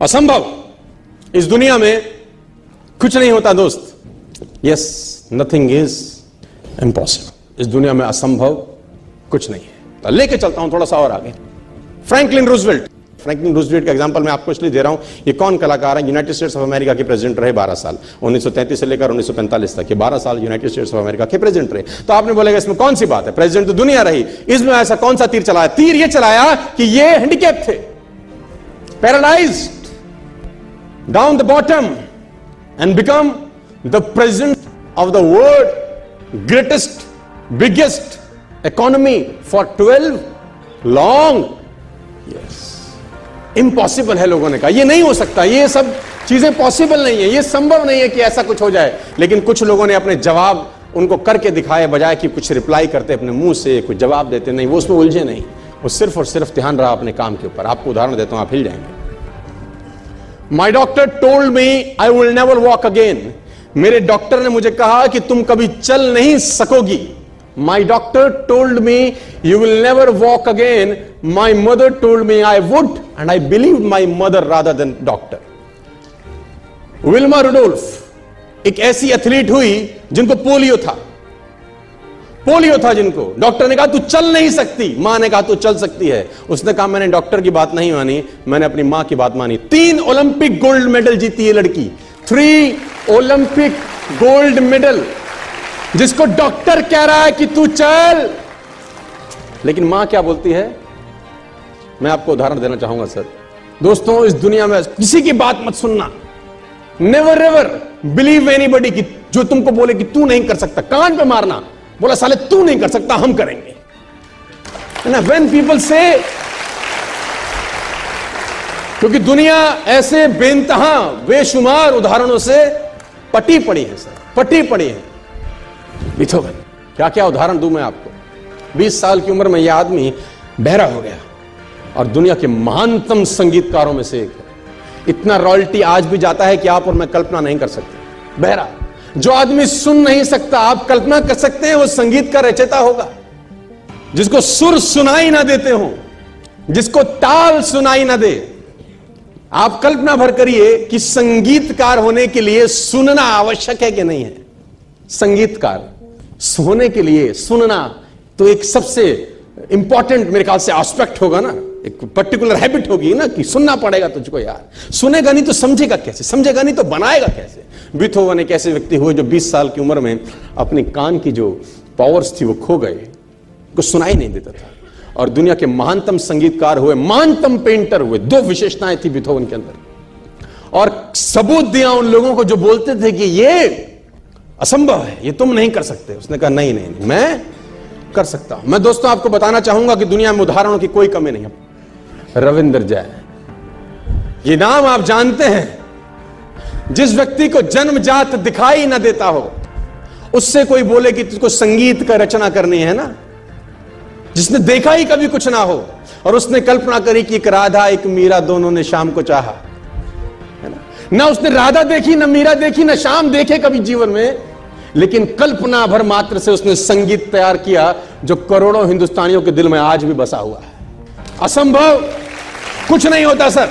असंभव। इस दुनिया में कुछ नहीं होता, दोस्त। यस नथिंग इज़ इम्पॉसिबल इस दुनिया में असंभव कुछ नहीं है। तो लेके चलता हूँ थोड़ा सा और आगे। फ्रैंकलिन रूजवेल्ट फ्रैंकलिन रूजवेल्ट का एग्जांपल मैं आपको इसलिए दे रहा हूँ, ये कौन कलाकार है? यूनाइटेड स्टेट्स ऑफ़ अमेरिका के प्रेसिडेंट रहे 12 साल। 1933 से लेकर 1945 तक ये 12 साल यूनाइटेड स्टेट्स ऑफ़ अमेरिका के प्रेसिडेंट रहे। तो आपने बोलेगा इसमें कौन सी बात है? प्रेसिडेंट तो दुनिया रही। इसमें ऐसा कौन सा तीर चलाया? तीर ये चलाया कि ये हैंडीकैप थे। Paralyse down the bottom and become the president of the world greatest biggest economy for 12 long yes impossible है लोगों ने कहा। ये नहीं हो सकता। ये सब चीज़ें पॉसिबल नहीं है। ये संभव नहीं है कि ऐसा कुछ हो जाए। लेकिन कुछ लोगों ने अपने जवाब उनको करके दिखाए बजाय कि कुछ रिप्लाई करते अपने मुँह से, कुछ जवाब देते। नहीं, वो उसमें उलझे नहीं। वो सिर्फ़ और सिर्फ़ ध्यान रहा अपने काम के ऊपर। आपको उदाहरण देता हूँ, आप हिल जाएँगे। My doctor told me I will never walk again मेरे डॉक्टर ने मुझे कहा कि तुम कभी चल नहीं सकोगी। My doctor told me you will never walk again my mother told me I would and I believe my mother Radha then doctor Wilma Rudolph एक ऐसी एथलीट हुई जिनको पोलियो था। पोलियो था जिनको। डॉक्टर ने कहा, तू चल नहीं सकती। माँ ने कहा, तू चल सकती है। उसने कहा, मैंने डॉक्टर की बात नहीं मानी, मैंने अपनी माँ की बात मानी। तीन ओलंपिक गोल्ड मेडल जीती है लड़की। थ्री ओलंपिक गोल्ड मेडल, जिसको डॉक्टर कह रहा है कि तू चल। लेकिन माँ क्या बोलती है? मैं आपको उदाहरण देना चाहूँगा, सर। दोस्तों, इस दुनिया में किसी की बात मत सुनना। Never ever believe anybody की जो तुमको बोले कि तू नहीं कर सकता। कान पे मारना। बोला, साले, तू नहीं कर सकता, हम करेंगे। ना वेन पीपल से क्योंकि दुनिया ऐसे बेनतहा बेशुमार उदाहरणों से पटी पड़ी है, सर, पटी पड़ी है। बिथोवन क्या क्या उदाहरण दूँ मैं आपको? 20 साल की उम्र में यह आदमी बहरा हो गया और दुनिया के महानतम संगीतकारों में से एक है। इतना रॉयल्टी आज भी जाता है कि आप और मैं कल्पना नहीं कर सकते। बहरा। जो आदमी सुन नहीं सकता, आप कल्पना कर सकते हैं वो संगीत का रचयिता होगा। जिसको सुर सुनाई ना देते हो, जिसको ताल सुनाई ना दे। आप कल्पना भर करिए कि संगीतकार होने के लिए सुनना आवश्यक है कि नहीं है। संगीतकार होने के लिए सुनना तो एक सबसे इंपॉर्टेंट मेरे ख्याल से एस्पेक्ट होगा ना। एक पर्टिकुलर हैबिट होगी ना कि सुनना पड़ेगा तुझको यार। सुनेगा नहीं तो समझेगा कैसे? समझेगा नहीं तो बनाएगा कैसे? बिथोवन एक ऐसे व्यक्ति हुए जो 20 साल की उम्र में अपने कान की जो पावर्स थी वो खो गए। को सुनाई नहीं देता था। और दुनिया के महानतम संगीतकार हुए महानतम पेंटर हुए दो विशेषताएँ थी बिथोवन के अंदर। और सबूत दिया उन लोगों को जो बोलते थे कि ये असंभव है ये तुम नहीं कर सकते। उसने कहा नहीं नहीं, नहीं मैं कर सकता हूँ। मैं दोस्तों आपको बताना चाहूँगा कि दुनिया में उदाहरणों की कोई कमी नहीं है। रविंद्र जय। ये नाम आप जानते हैं। जिस व्यक्ति को जन्मजात दिखाई ना देता हो, उससे कोई बोले कि तुझको संगीत का रचना करनी है ना? जिसने देखा ही कभी कुछ ना हो, और उसने कल्पना करी कि एक राधा, एक मीरा दोनों ने शाम को चाहा। है ना? ना उसने राधा देखी, ना मीरा देखी, ना शाम देखे कभी जीवन में, लेकिन कल्पना भर मात्र से उसने संगीत तैयार किया, जो करोड़ों हिंदुस्तानियों के दिल में आज भी बसा हुआ है। असंभव! कुछ नहीं होता, sir.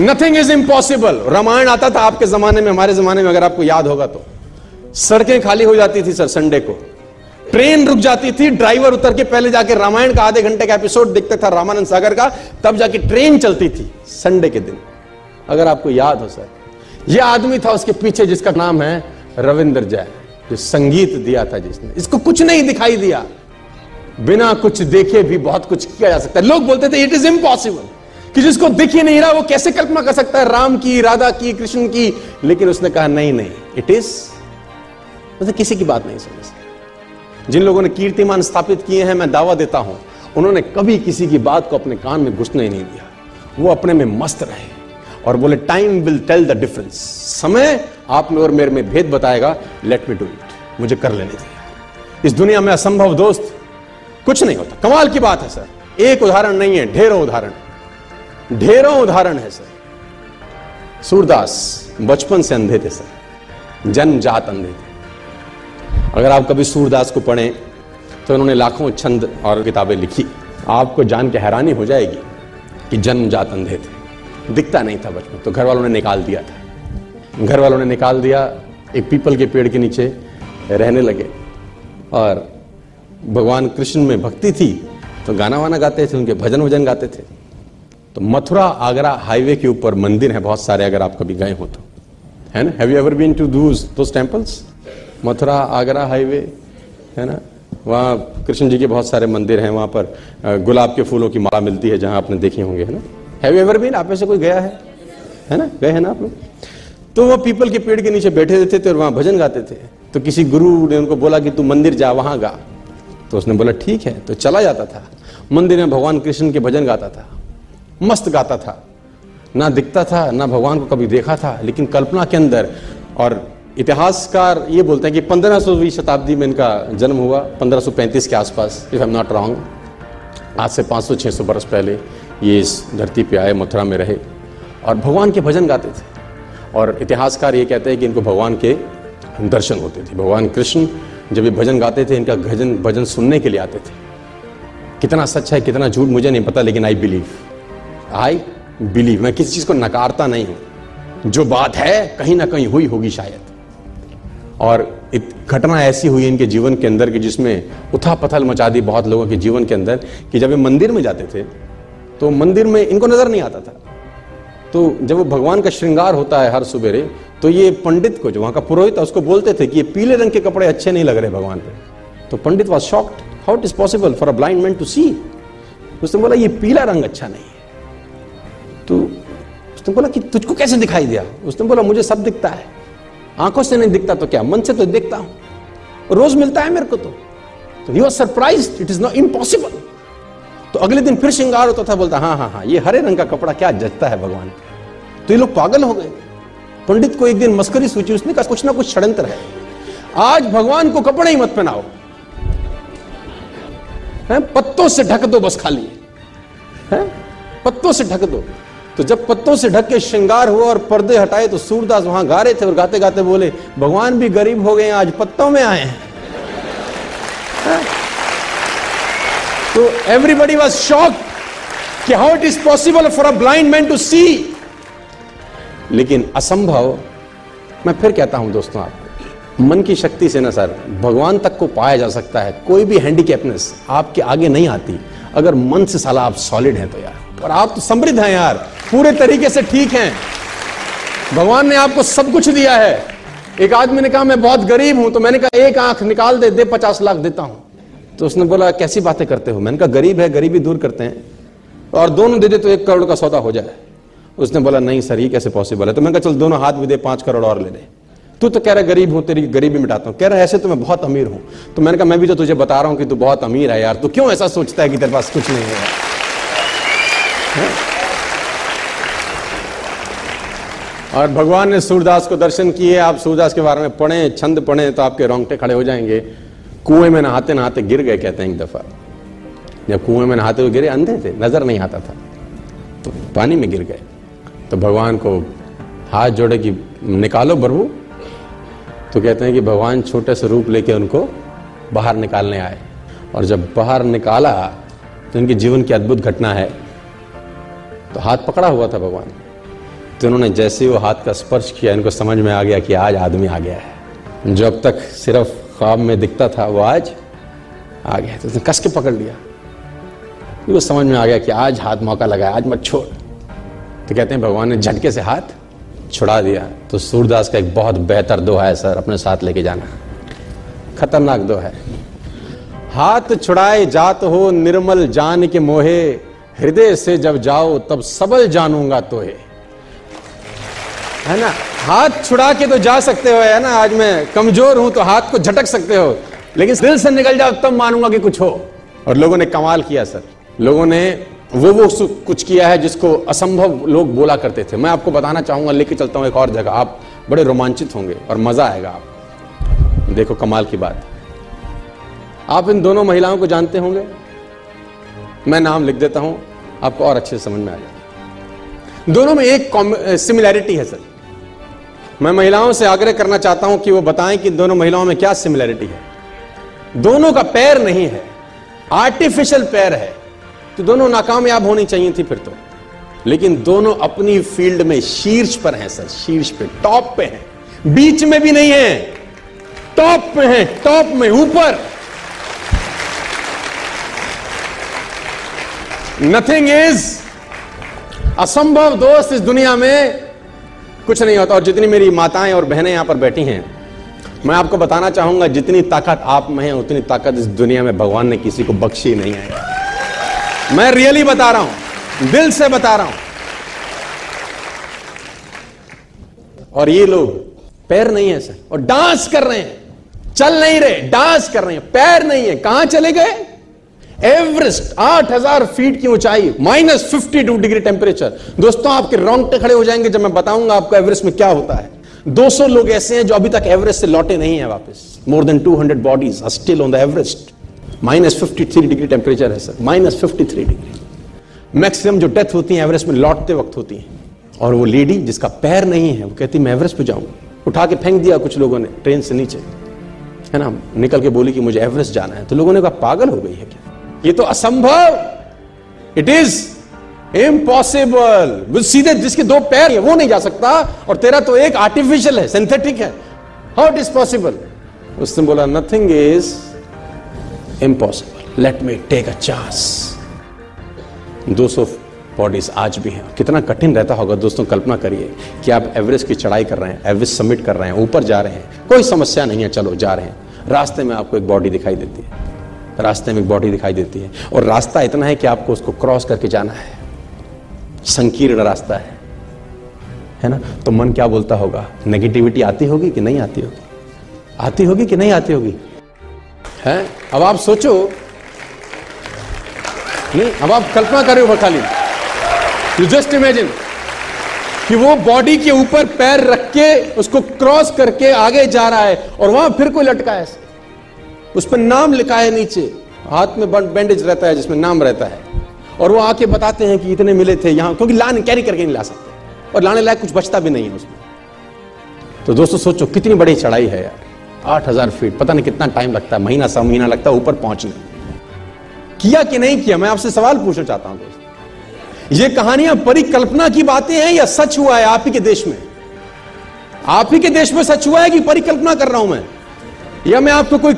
Nothing is impossible Ramayan आता था आपके जमाने में, हमारे जमाने में, अगर आपको याद होगा तो। सड़कें खाली हो जाती थी, सर संडे को। ट्रेन रुक जाती थी ड्राइवर उतर के पहले जाके रामायण का आधे घंटे का एपिसोड देखता था रामानंद सागर का, तब जाके ट्रेन चलती थी संडे के दिन। अगर आपको याद हो, सर। यह आदमी था उसके पीछे जिसका नाम है रविंद्र जय, जो संगीत दिया था जिसने। इसको कुछ नहीं दिखाई दिया। बिना कुछ देखे भी बहुत कुछ किया जा सकता है। लोग बोलते थे इट इज़ इम्पॉसिबल कि जिसको दिख ही नहीं रहा, वो कैसे कल्पना कर सकता है राम की, राधा की, कृष्ण की? लेकिन उसने कहा, नहीं नहीं इट इज़ उसने किसी की बात नहीं समझ जिन लोगों ने कीर्तिमान स्थापित किए हैं, मैं दावा देता हूँ, उन्होंने कभी किसी की बात को अपने कान में घुसने नहीं दिया। वो अपने में मस्त रहे और बोले time will tell the difference समय आप में और मेरे में भेद बताएगा। लेट मी डू इट मुझे कर लेने दिया इस दुनिया में असंभव दोस्त कुछ नहीं होता। कमाल की बात है, सर। एक उदाहरण नहीं है, ढेरों उदाहरण। ढेरों उदाहरण है, सर। सूरदास बचपन से अंधे थे, सर। जन्म जात अंधे थे। अगर आप कभी सूरदास को पढ़ें तो उन्होंने लाखों छंद और किताबें लिखी। आपको जान के हैरानी हो जाएगी कि जन्म जात अंधे थे। दिखता नहीं था बचपन तो घर वालों ने निकाल दिया था। घर वालों ने निकाल दिया, एक पीपल के पेड़ के नीचे रहने लगे और भगवान कृष्ण में भक्ति थी तो गाना वाना गाते थे, उनके भजन वज़न गाते थे। तो मथुरा आगरा हाईवे के ऊपर मंदिर है, बहुत सारे अगर आप कभी गए हो तो। है ना? Have you ever been to those those temples Mathura Agra highway, है ना? वहाँ कृष्ण जी के बहुत सारे मंदिर हैं, वहाँ पर गुलाब के फूलों की माला मिलती है, जहाँ आपने देखे होंगे, है ना? हैव यू एवर बीन आप में से कोई गया है? है ना? गए हैं ना आप लोग? तो वो पीपल के पेड़ के नीचे बैठे रहते थे और वहाँ भजन गाते थे। तो किसी गुरु ने उनको बोला कि तू मंदिर जा, वहाँ गा। तो उसने बोला, ठीक है। तो चला जाता था। मंदिर में भगवान कृष्ण के भजन गाता था। मस्त गाता था। ना दिखता था, ना भगवान को कभी देखा था, लेकिन कल्पना के अंदर और इतिहासकार ये बोलते हैं कि पंद्रह शताब्दी में इनका जन्म हुआ 1535 के आसपास इफ़ एम नॉट रॉन्ग आज से 500-600 बरस पहले ये इस धरती पे आए, मथुरा में रहे और भगवान के भजन गाते थे। और इतिहासकार ये कहते हैं कि इनको भगवान के दर्शन होते थे। भगवान कृष्ण जब ये भजन गाते थे, इनका भजन भजन सुनने के लिए आते थे। कितना सच है, कितना झूठ, मुझे नहीं पता, लेकिन आई बिलीव आई बिलीव मैं किसी चीज़ को नकारता नहीं हूँ। जो बात है, कहीं ना कहीं हुई होगी शायद। और एक घटना ऐसी हुई इनके जीवन के अंदर कि जिसमें उथा पथल मचा दी बहुत लोगों के जीवन के अंदर कि जब ये मंदिर में जाते थे तो मंदिर में इनको नज़र नहीं आता था। तो जब वो भगवान का श्रृंगार होता है हर सुबेरे तो ये पंडित को जो वहाँ का पुरोहित था, उसको बोलते थे कि ये पीले रंग के कपड़े अच्छे नहीं लग रहे भगवान पे। तो pandit was shocked how it is possible for a blind man to see उसने बोला, ये पीला रंग अच्छा नहीं है। तो उसने बोला कि, तुझको कैसे दिखाई दिया? उसने बोला, मुझे सब दिखता है। आँखों से नहीं दिखता तो क्या? मन से तो दिखता हूँ। रोज मिलता है मेरे को तो। You are surprise it is not impossible तो अगले दिन फिर श्रृंगार होता था, बोलता हाँ हाँ हाँ ये हरे रंग का कपड़ा क्या जचता है भगवान। तो ये लोग पागल हो गए। पंडित को एक दिन मस्करी सूची उसने कहा, कुछ ना कुछ षडंत्र है। आज भगवान को कपड़े ही मत पहनाओ। है, पत्तों से ढक दो बस खाली। है, पत्तों से ढक दो। तो जब पत्तों से ढक के श्रृंगार हुआ और पर्दे हटाए तो सूरदास वहाँ गा रहे थे और गाते गाते बोले, भगवान भी गरीब हो गए आज पत्तों में आए हैं तो एवरीबडी वॉज़ शॉक कि how it is possible for a blind man to see लेकिन असंभव, मैं फिर कहता हूँ दोस्तों आपको मन की शक्ति से ना सर, भगवान तक को पाया जा सकता है, कोई भी हैंडीकैपनेस आपके आगे नहीं आती। अगर मन से साला आप सॉलिड हैं तो यार, और आप तो समृद्ध हैं यार, पूरे तरीके से ठीक हैं। भगवान ने आपको सब कुछ दिया है। एक आदमी ने कहा, मैं बहुत गरीब हूँ तो मैंने कहा, एक आँख निकाल दे दे पचास लाख देता हूँ। तो उसने बोला कैसी बातें करते हो? मैंने कहा गरीब है गरीबी दूर करते हैं। और दोनों दे दे तो एक करोड़ का सौदा हो जाए। उसने बोला नहीं सर ये कैसे पॉसिबल है? तो मैंने कहा चल दोनों हाथ भी दे पाँच करोड़ और ले दे तू तो कह रहा गरीब हूँ तेरी गरीबी मिटाता हूँ। कह रहा है ऐसे तो मैं बहुत अमीर हूँ। तो मैंने कहा मैं भी तो तुझे बता रहा हूँ कि तू बहुत अमीर है यार। तू क्यों ऐसा सोचता है कि तेरे पास कुछ नहीं है, और भगवान ने सूरदास को दर्शन किए। आप सूरदास के बारे में पढ़े छंद पढ़े तो आपके रोंगटे खड़े हो जाएँगे। कुएँ में नहाते नहाते गिर गए, कहते हैं एक दफ़ा। जब कुएँ में नहाते हुए गिरे, अंधे थे, नज़र नहीं आता था। तो पानी में गिर गए। तो भगवान को हाथ जोड़े कि निकालो प्रभु। तो कहते हैं कि भगवान छोटे से रूप लेके उनको बाहर निकालने आए। और जब बाहर निकाला तो इनके जीवन की अद्भुत घटना है। तो हाथ पकड़ा हुआ था भगवान। तो उन्होंने जैसे वो हाथ का स्पर्श किया, इनको समझ में आ गया कि आज आदमी आ गया है। जो अब तक सिर्फ़ ख्वाब में दिखता था, वो आज आ गया तो उसने कस के पकड़ लिया। वो समझ में आ गया कि आज हाथ मौका लगाया आज मत छोड़। तो कहते हैं, भगवान ने झटके से हाथ छुड़ा दिया। तो सूरदास का एक बहुत बेहतर दोहा है, सर, अपने साथ लेके जाना। खतरनाक दो है। हाथ छुड़ाए जात हो निर्मल जान के मोहे, हृदय से जब जाओ तब सबल जानूँगा तो है ना? हाथ छुड़ा के तो जा सकते हो, है ना? आज मैं कमज़ोर हूँ तो हाथ को झटक सकते हो। लेकिन दिल से निकल जाओ, तब मानूँगा कि कुछ हो। और लोगों ने कमाल किया, सर। लोगों ने वो वो कुछ किया है जिसको असंभव लोग बोला करते थे। मैं आपको बताना चाहूँगा, लेके चलता हूँ एक और जगह। आप बड़े रोमांचित होंगे और मज़ा आएगा आप। देखो, कमाल की बात। आप इन दोनों महिलाओं को जानते होंगे? मैं नाम लिख देता हूँ, आपको और अच्छे से समझ में आ जाए दोनों में एक सिमिलैरिटी है, सर। मैं महिलाओं से आग्रह करना चाहता हूँ कि वो बताएँ कि दोनों महिलाओं में क्या सिमिलैरिटी है। दोनों का पैर नहीं है आर्टिफिशियल पैर है। तो दोनों नाकामयाब होनी चाहिए थी फिर तो। लेकिन दोनों अपनी फ़ील्ड में शीर्ष पर हैं, सर, शीर्ष पे टॉप पे हैं। बीच में भी नहीं है टॉप पे हैं टॉप में, ऊपर। नथिंग इज़ असंभव, दोस्त, इस दुनिया में कुछ नहीं होता और जितनी मेरी माताएँ और बहनें यहाँ पर बैठी हैं, मैं आपको बताना चाहूँगा, जितनी ताकत आप में है, उतनी ताकत इस दुनिया में भगवान ने किसी को बख्शी नहीं है। मैं रियली बता रहा हूँ, दिल से बता रहा हूँ। और ये लोग पैर नहीं है, सर। और डांस कर रहे हैं, चल नहीं रहे, डांस कर रहे हैं, पैर नहीं है। कहाँ चले गए? एवरेस्ट 8000 फीट की ऊंचाई minus fifty two degree temperature दोस्तों, आपके रोंगटे खड़े हो जाएँगे जब मैं बताऊँगा आपको एवरेस्ट में क्या होता है। 200 लोग ऐसे हैं जो अभी तक एवरेस्ट से लौटे नहीं है वापस। More than 200 bodies are still on the Everest minus fifty degree temperature है sir minus fifty degree maximum जो डेथ होती है एवरेस्ट में लौटते वक्त होती है। और वो लेडी जिसका पैर नहीं है, वो कहती, मैं एवरेस्ट पे जाऊँगा। उठा के फेंक दिया कुछ लोगों ने, ट्रेन से नीचे। है ना निकल के बोली कि मुझे एवरेस्ट जाना है। तो लोगों ने कहा, पागल हो गई है क्या? ये तो असंभव। इट इज़ इम्पॉसिबल सीधे जिसके दो पैर है, वो नहीं जा सकता। और तेरा तो एक आर्टिफिशियल है सिंथेटिक है। हाउ इट इज़ पॉसिबल उसने बोला nothing is impossible let me take a chance 200 bodies आज भी हैं। कितना कठिन रहता होगा दोस्तों, कल्पना करिए कि आप एवरेस्ट की चढ़ाई कर रहे हैं एवरेस्ट सबमिट कर रहे हैं, ऊपर जा रहे हैं। कोई समस्या नहीं है, चलो जा रहे हैं। रास्ते में आपको एक बॉडी दिखाई देती है। रास्ते में एक बॉडी दिखाई देती है। और रास्ता इतना है कि आपको उसको क्रॉस करके जाना है। संकीर्ण रास्ता है। है ना? तो मन क्या बोलता होगा? नेगेटिविटी आती होगी कि नहीं आती होगी? आती होगी कि नहीं आती होगी? है? अब आप सोचो। नहीं, अब आप कल्पना कर रहे खाली। यू जस्ट इमेजिन कि वो बॉडी के ऊपर पैर रख के उसको क्रॉस करके आगे जा रहा है और वहाँ फिर कोई लटका है। उस पर नाम लिखा है नीचे। हाथ में बैंडेज रहता है, जिसमें नाम रहता है। और वो आके बताते हैं कि इतने मिले थे यहाँ, क्योंकि लाने कैरी करके नहीं ला सकते। और लाने लायक कुछ बचता भी नहीं है उसमें। तो दोस्तों, सोचो, कितनी बड़ी चढ़ाई है यार। आठ हज़ार फीट पता नहीं कितना टाइम लगता है, महीना सा महीना लगता है ऊपर पहुँचने। किया कि नहीं किया? मैं आपसे सवाल पूछना चाहता हूँ दोस्त। ये कहानियाँ परिकल्पना की बातें हैं या सच हुआ है आप ही के देश में? आप ही के देश में सच हुआ है कि परिकल्पना कर रहा हूँ मैं? या मैं आपको कोई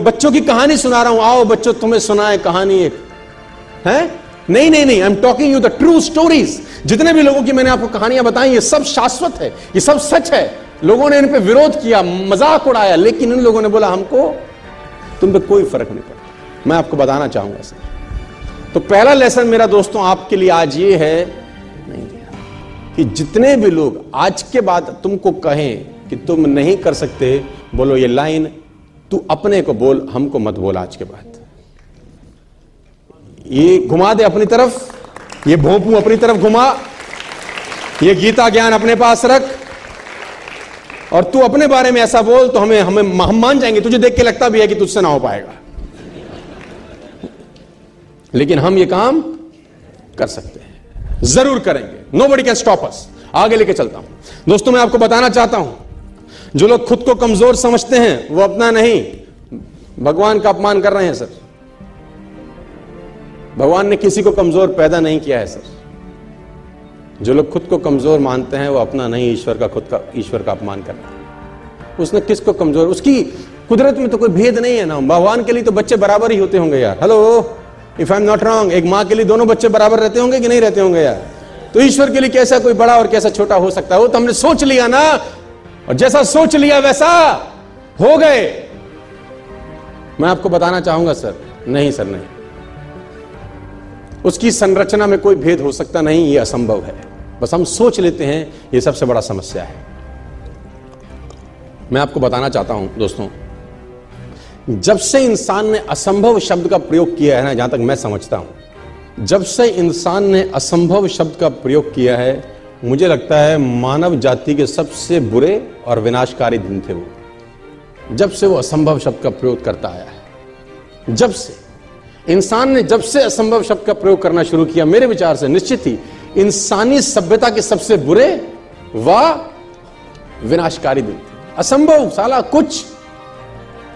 बच्चों की कहानी सुना रहा हूँ। आओ बच्चों, तुम्हें सुनाए कहानी एक। है? नहीं नहीं नहीं I am talking you the true stories जितने भी लोगों की मैंने आपको कहानियाँ बताई, ये सब शाश्वत है, ये सब सच है। लोगों ने इन पे विरोध किया, मज़ाक उड़ाया, लेकिन इन लोगों ने बोला, हमको, तुम पे कोई फ़र्क नहीं पड़ता मैं आपको बताना चाहूँगा सर तो पहला लेसन मेरा दोस्तों, आपके लिए आज ये है, नहीं कि जितने भी लोग आज के बाद तुमको कहें कि तुम नहीं कर सकते बोलो, ये लाइन, तू अपने को बोल, हमको मत बोल आज के बाद. ये घुमा दे अपनी तरफ़, ये भोंपू अपनी तरफ़ घुमा, ये गीता ज्ञान अपने पास रख, और तू अपने बारे में ऐसा बोल तो हमें हमें, हम मान जाएँगे। तुझे देख के लगता भी है कि तुझसे ना हो पाएगा। लेकिन हम ये काम कर सकते हैं। ज़रूर करेंगे। Nobody can stop us आगे लेके चलता हूँ। दोस्तों, मैं आपको बताना चाहता हूँ जो लोग खुद को कमज़ोर समझते हैं, वो अपना नहीं। भगवान का अपमान कर रहे हैं, सर। भगवान ने किसी को कमज़ोर पैदा नहीं किया है, सर। जो लोग खुद को कमज़ोर मानते हैं, वो अपना नहीं, ईश्वर का खुद का, ईश्वर का अपमान कर रहा है। उसने किसको कमज़ोर? उसकी कुदरत में तो कोई भेद नहीं है ना। भगवान के लिए तो बच्चे बराबर ही होते होंगे यार। Hello if I am not wrong एक माँ के लिए दोनों बच्चे बराबर रहते होंगे कि नहीं रहते होंगे यार? तो ईश्वर के लिए कैसा कोई बड़ा और कैसा छोटा हो सकता है? वो तो हमने सोच लिया ना। और जैसा सोच लिया वैसा हो गए। मैं आपको बताना चाहूँगा, सर। नहीं सर, नहीं। उसकी संरचना में कोई भेद हो सकता नहीं यह असंभव है। बस हम सोच लेते हैं यह सबसे बड़ा समस्या है। मैं आपको बताना चाहता हूँ, दोस्तों। जब से इंसान ने असंभव शब्द का प्रयोग किया है ना, जहाँ तक मैं समझता हूँ, जब से इंसान ने असंभव शब्द का प्रयोग किया है मुझे लगता है मानव जाति के सबसे बुरे और विनाशकारी दिन थे वो। जब से वो असंभव शब्द का प्रयोग करता आया है। जब से। इंसान ने जब से असंभव शब्द का प्रयोग करना शुरू किया, मेरे विचार से निश्चित ही इंसानी सभ्यता के सबसे बुरे व विनाशकारी दिन थे। असंभव, साला कुछ।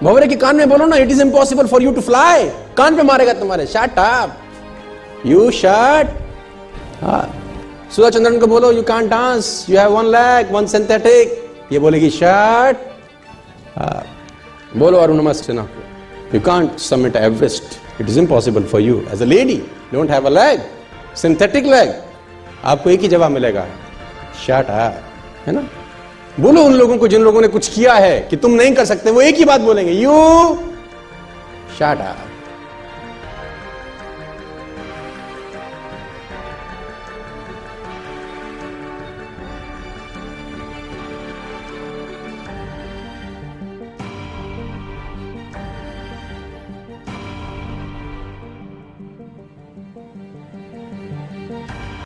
भवरे के कान में बोलो ना it is impossible for you to fly कान पे मारेगा तुम्हारे। Shut up you shut Sudha Chandran को बोलो you can't dance you have one leg one synthetic ये बोलेगी शर्ट बोलो अरुण सिन्हा को you can't submit Everest it is impossible for you as a lady don't have a leg synthetic leg आपको एक ही जवाब मिलेगा शर्ट है ना? बोलो उन लोगों को जिन लोगों ने कुछ किया है कि तुम नहीं कर सकते, वो एक ही बात बोलेंगे यू शर्ट